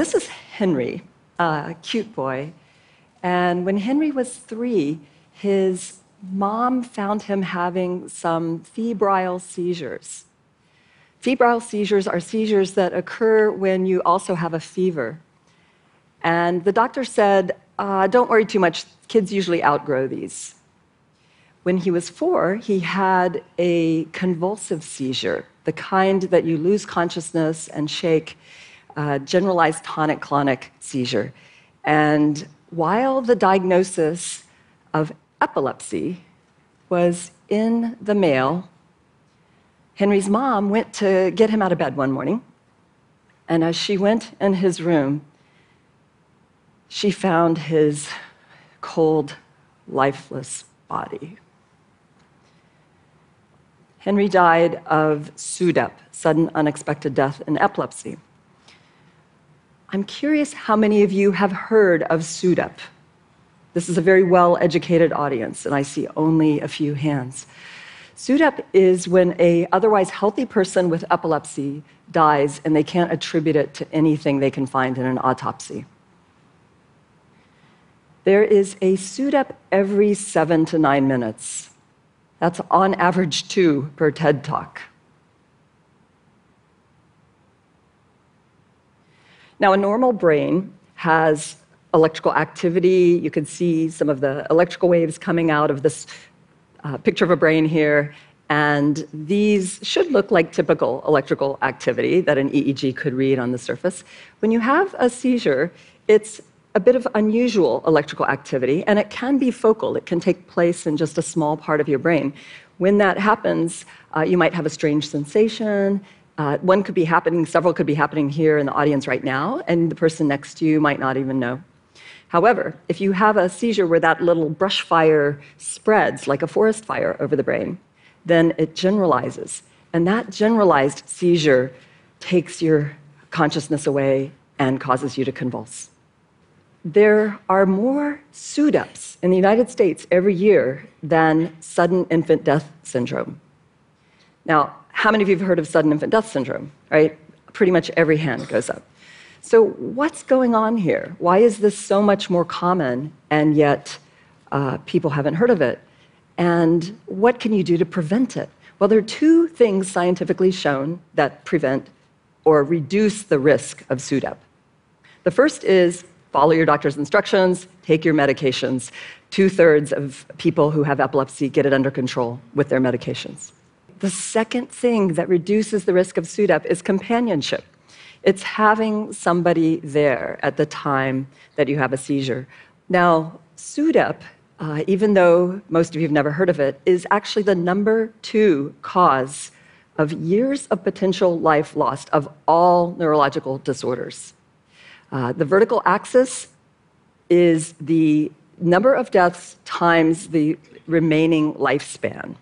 this is Henry, a cute boy. And when Henry was three, his mom found him having some febrile seizures. Febrile seizures are seizures that occur when you also have a fever. And the doctor said, uh, Don't worry too much, kids usually outgrow these. When he was four, he had a convulsive seizure, the kind that you lose consciousness and shake, generalized tonic clonic seizure. And while the diagnosis of epilepsy was in the mail, Henry's mom went to get him out of bed one morning. And as she went in his room, she found his cold, lifeless body. Henry died of SUDEP, sudden unexpected death in epilepsy. I'm curious how many of you have heard of SUDEP. This is a very well educated audience, and I see only a few hands. SUDEP is when a otherwise healthy person with epilepsy dies and they can't attribute it to anything they can find in an autopsy. There is a SUDEP every seven to nine minutes. That's on average two per TED Talk. Now, a normal brain has electrical activity. You can see some of the electrical waves coming out of this uh, picture of a brain here. And these should look like typical electrical activity that an EEG could read on the surface. When you have a seizure, it's a bit of unusual electrical activity, and it can be focal. It can take place in just a small part of your brain. When that happens, uh, you might have a strange sensation. Uh, one could be happening, several could be happening here in the audience right now, and the person next to you might not even know. However, if you have a seizure where that little brush fire spreads like a forest fire over the brain, then it generalizes. And that generalized seizure takes your consciousness away and causes you to convulse. There are more SUDEPs in the United States every year than sudden infant death syndrome. Now, how many of you have heard of sudden infant death syndrome, right? Pretty much every hand goes up. So, what's going on here? Why is this so much more common and yet uh, people haven't heard of it? And what can you do to prevent it? Well, there are two things scientifically shown that prevent or reduce the risk of SUDEP. The first is follow your doctor's instructions, take your medications. Two thirds of people who have epilepsy get it under control with their medications. The second thing that reduces the risk of SUDEP is companionship. It's having somebody there at the time that you have a seizure. Now, SUDEP, uh, even though most of you have never heard of it, is actually the number two cause of years of potential life lost of all neurological disorders. Uh, the vertical axis is the number of deaths times the remaining lifespan.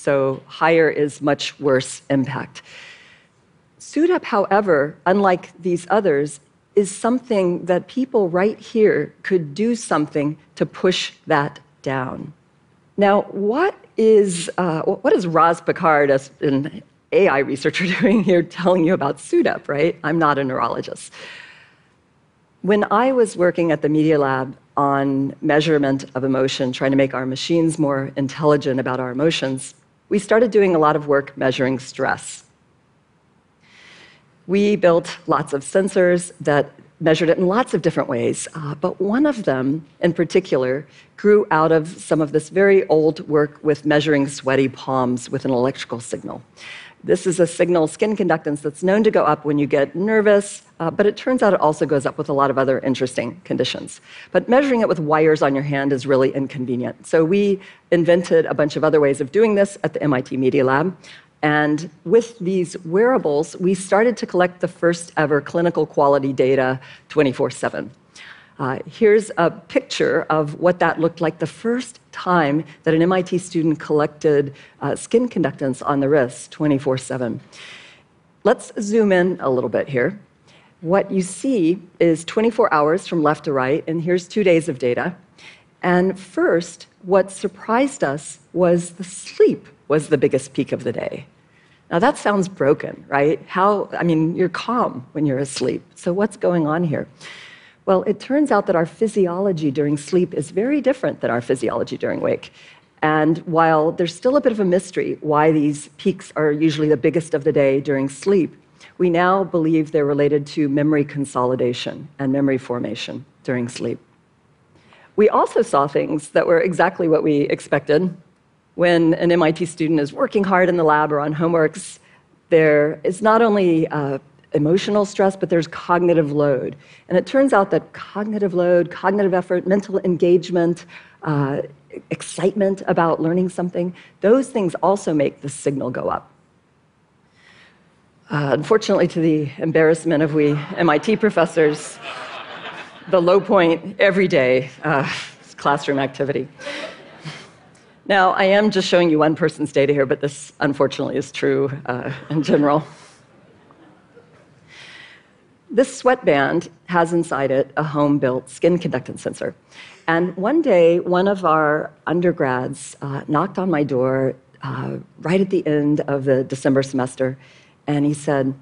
So higher is much worse impact. SUDEP, however, unlike these others, is something that people right here could do something to push that down. Now, what is, uh, what is Roz Picard, an AI researcher, doing here telling you about SUDEP, right? I'm not a neurologist. When I was working at the Media Lab on measurement of emotion, trying to make our machines more intelligent about our emotions, we started doing a lot of work measuring stress. We built lots of sensors that measured it in lots of different ways, uh, but one of them in particular grew out of some of this very old work with measuring sweaty palms with an electrical signal. This is a signal, skin conductance, that's known to go up when you get nervous, uh, but it turns out it also goes up with a lot of other interesting conditions. But measuring it with wires on your hand is really inconvenient. So we invented a bunch of other ways of doing this at the MIT Media Lab. And with these wearables, we started to collect the first ever clinical quality data 24 7. Uh, here's a picture of what that looked like the first time that an MIT student collected uh, skin conductance on the wrist 24 7. Let's zoom in a little bit here. What you see is 24 hours from left to right, and here's two days of data. And first, what surprised us was the sleep was the biggest peak of the day. Now that sounds broken, right? How, I mean, you're calm when you're asleep. So what's going on here? Well, it turns out that our physiology during sleep is very different than our physiology during wake. And while there's still a bit of a mystery why these peaks are usually the biggest of the day during sleep, we now believe they're related to memory consolidation and memory formation during sleep. We also saw things that were exactly what we expected. When an MIT student is working hard in the lab or on homeworks, there is not only uh, emotional stress, but there's cognitive load. And it turns out that cognitive load, cognitive effort, mental engagement, uh, excitement about learning something, those things also make the signal go up. Uh, unfortunately, to the embarrassment of we MIT professors, the low point every day uh, is classroom activity. Now, I am just showing you one person's data here, but this unfortunately is true uh, in general. This sweatband has inside it a home built skin conductance sensor. And one day, one of our undergrads uh, knocked on my door uh, right at the end of the December semester, and he said,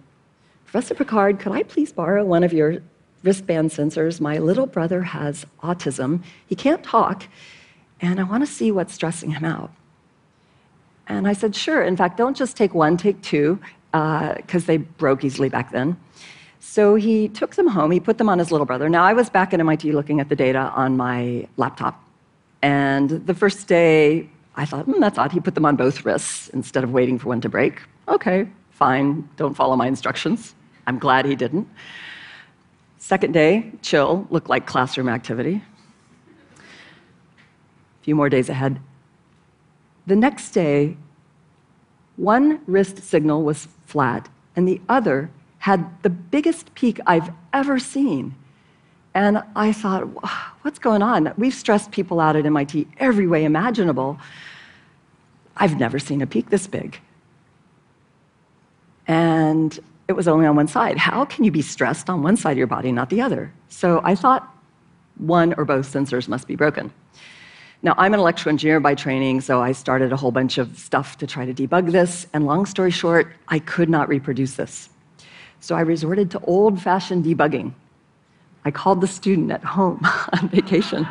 Professor Picard, could I please borrow one of your wristband sensors? My little brother has autism. He can't talk, and I want to see what's stressing him out. And I said, Sure. In fact, don't just take one, take two, because uh, they broke easily back then. So he took them home, he put them on his little brother. Now, I was back at MIT looking at the data on my laptop. And the first day, I thought, hmm, that's odd. He put them on both wrists instead of waiting for one to break. Okay, fine, don't follow my instructions. I'm glad he didn't. Second day, chill, looked like classroom activity. A few more days ahead. The next day, one wrist signal was flat, and the other had the biggest peak I've ever seen. And I thought, what's going on? We've stressed people out at MIT every way imaginable. I've never seen a peak this big. And it was only on one side. How can you be stressed on one side of your body, not the other? So I thought one or both sensors must be broken. Now, I'm an electrical engineer by training, so I started a whole bunch of stuff to try to debug this. And long story short, I could not reproduce this. So I resorted to old fashioned debugging. I called the student at home on vacation.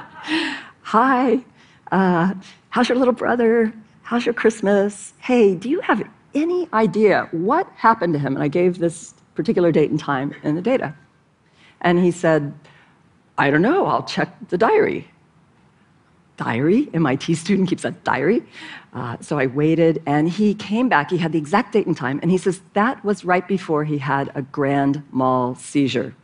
Hi, uh, how's your little brother? How's your Christmas? Hey, do you have any idea what happened to him? And I gave this particular date and time in the data. And he said, I don't know, I'll check the diary diary. MIT student keeps a diary. Uh, so I waited, and he came back. He had the exact date and time, and he says that was right before he had a grand mal seizure.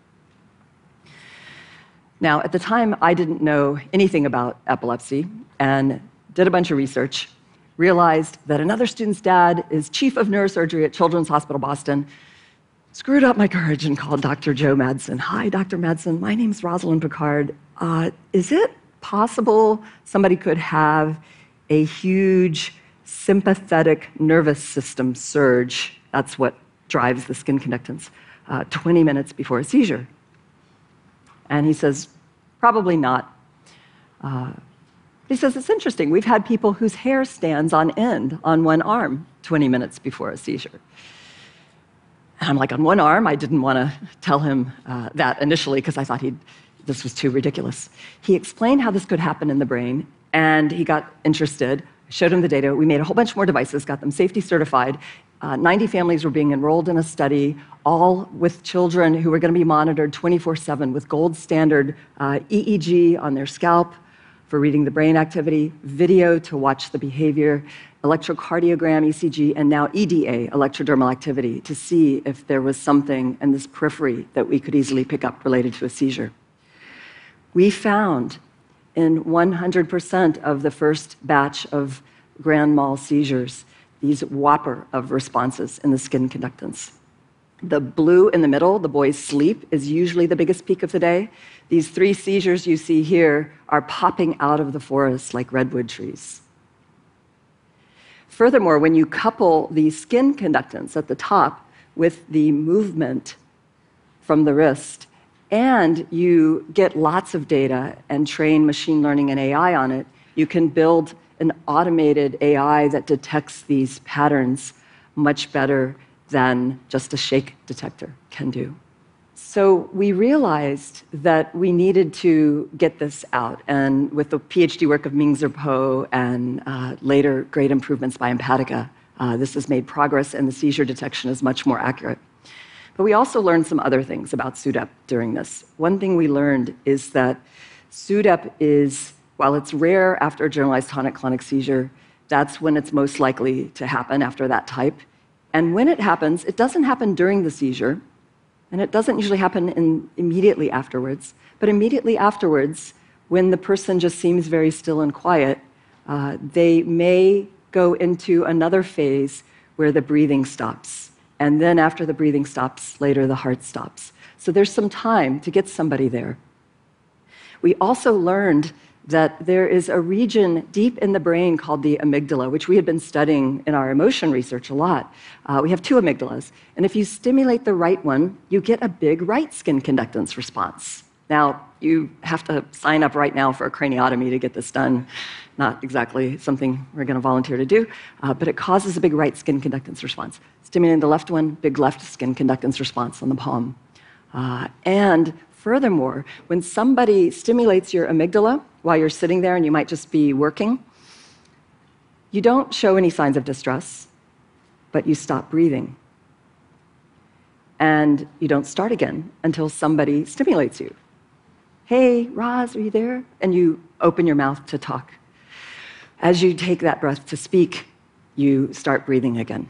Now, at the time, I didn't know anything about epilepsy and did a bunch of research, realized that another student's dad is chief of neurosurgery at Children's Hospital Boston, screwed up my courage and called Dr. Joe Madsen. Hi, Dr. Madsen. My name's Rosalind Picard. Uh, is it possible somebody could have a huge sympathetic nervous system surge. That's what drives the skin conductance uh, 20 minutes before a seizure. And he says, probably not. Uh, he says, it's interesting. We've had people whose hair stands on end on one arm 20 minutes before a seizure. And I'm like, on one arm, I didn't want to tell him uh, that initially because I thought he'd this was too ridiculous. He explained how this could happen in the brain, and he got interested. showed him the data. We made a whole bunch more devices, got them safety certified. Uh, 90 families were being enrolled in a study, all with children who were going to be monitored 24 7 with gold standard uh, EEG on their scalp for reading the brain activity, video to watch the behavior, electrocardiogram, ECG, and now EDA, electrodermal activity, to see if there was something in this periphery that we could easily pick up related to a seizure. We found in 100% of the first batch of grand mal seizures these whopper of responses in the skin conductance. The blue in the middle, the boy's sleep, is usually the biggest peak of the day. These three seizures you see here are popping out of the forest like redwood trees. Furthermore, when you couple the skin conductance at the top with the movement from the wrist, and you get lots of data and train machine learning and AI on it, you can build an automated AI that detects these patterns much better than just a shake detector can do. So we realized that we needed to get this out. And with the PhD work of Ming-Zher Poh and uh, later great improvements by Empatica, uh, this has made progress and the seizure detection is much more accurate. But we also learned some other things about SUDEP during this. One thing we learned is that SUDEP is, while it's rare after a generalized tonic-clonic seizure, that's when it's most likely to happen after that type. And when it happens, it doesn't happen during the seizure, and it doesn't usually happen in, immediately afterwards. But immediately afterwards, when the person just seems very still and quiet, uh, they may go into another phase where the breathing stops. And then after the breathing stops, later the heart stops. So there's some time to get somebody there. We also learned that there is a region deep in the brain called the amygdala, which we had been studying in our emotion research a lot. Uh, we have two amygdalas. And if you stimulate the right one, you get a big right skin conductance response. Now, you have to sign up right now for a craniotomy to get this done. Not exactly something we're going to volunteer to do, uh, but it causes a big right skin conductance response. Stimulating the left one, big left skin conductance response on the palm. Uh, and furthermore, when somebody stimulates your amygdala, while you're sitting there and you might just be working, you don't show any signs of distress, but you stop breathing. And you don't start again until somebody stimulates you. Hey, Roz, are you there? And you open your mouth to talk. As you take that breath to speak, you start breathing again.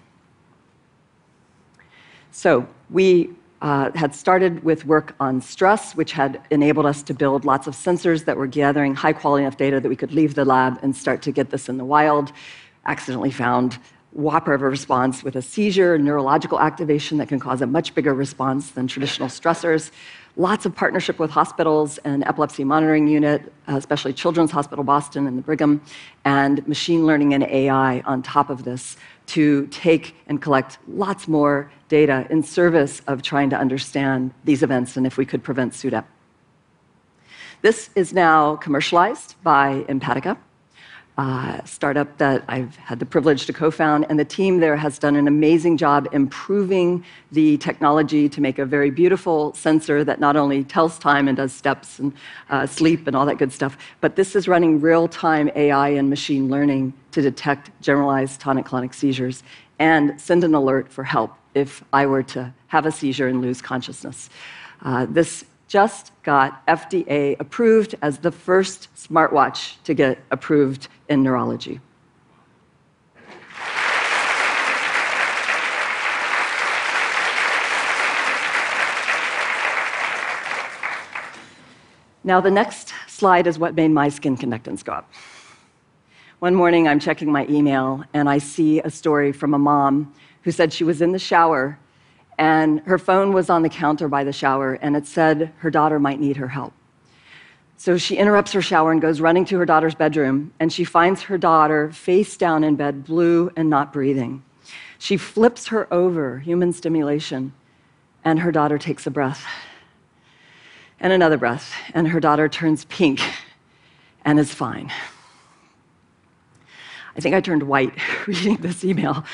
So, we uh, had started with work on stress, which had enabled us to build lots of sensors that were gathering high quality enough data that we could leave the lab and start to get this in the wild. Accidentally found whopper of a response with a seizure, neurological activation that can cause a much bigger response than traditional stressors. Lots of partnership with hospitals and epilepsy monitoring unit, uh, especially Children's Hospital Boston and the Brigham, and machine learning and AI on top of this to take and collect lots more data in service of trying to understand these events and if we could prevent SUDEP. This is now commercialized by Empatica, a startup that I've had the privilege to co found, and the team there has done an amazing job improving the technology to make a very beautiful sensor that not only tells time and does steps and uh, sleep and all that good stuff, but this is running real time AI and machine learning to detect generalized tonic clonic seizures and send an alert for help if I were to have a seizure and lose consciousness. Uh, this just got FDA approved as the first smartwatch to get approved in neurology. Now, the next slide is what made my skin conductance go up. One morning, I'm checking my email and I see a story from a mom who said she was in the shower and her phone was on the counter by the shower and it said her daughter might need her help. So she interrupts her shower and goes running to her daughter's bedroom and she finds her daughter face down in bed, blue and not breathing. She flips her over, human stimulation, and her daughter takes a breath and another breath, and her daughter turns pink and is fine. I think I turned white reading this email.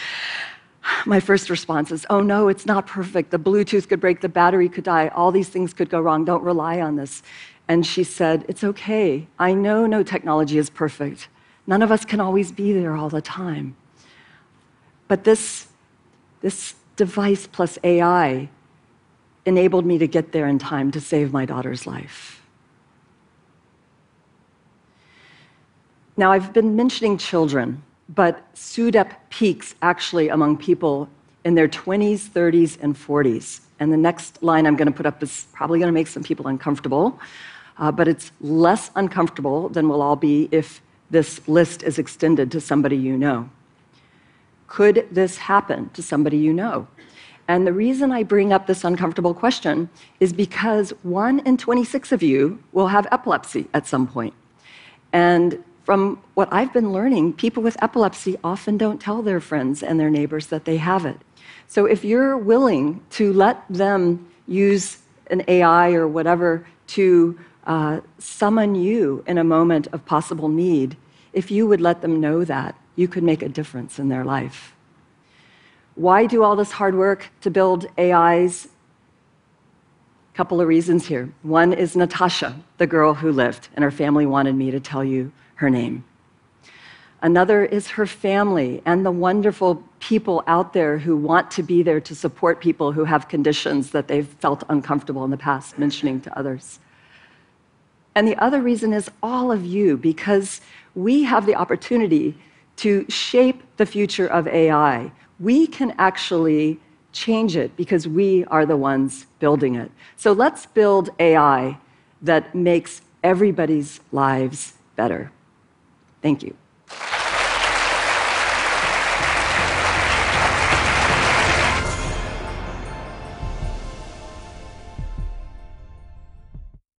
My first response is, oh no, it's not perfect. The Bluetooth could break, the battery could die, all these things could go wrong. Don't rely on this. And she said, it's okay. I know no technology is perfect. None of us can always be there all the time. But this, this device plus AI enabled me to get there in time to save my daughter's life. Now, I've been mentioning children, but SUDEP peaks actually among people in their 20s, 30s, and 40s. And the next line I'm going to put up is probably going to make some people uncomfortable, uh, but it's less uncomfortable than we'll all be if this list is extended to somebody you know. Could this happen to somebody you know? And the reason I bring up this uncomfortable question is because one in 26 of you will have epilepsy at some point. And from what I've been learning, people with epilepsy often don't tell their friends and their neighbors that they have it. So if you're willing to let them use an AI or whatever to uh, summon you in a moment of possible need, if you would let them know that, you could make a difference in their life. Why do all this hard work to build AIs? Couple of reasons here. One is Natasha, the girl who lived, and her family wanted me to tell you her name. Another is her family and the wonderful people out there who want to be there to support people who have conditions that they've felt uncomfortable in the past mentioning to others. And the other reason is all of you, because we have the opportunity to shape the future of AI. We can actually change it because we are the ones building it. So let's build AI that makes everybody's lives better. Thank you.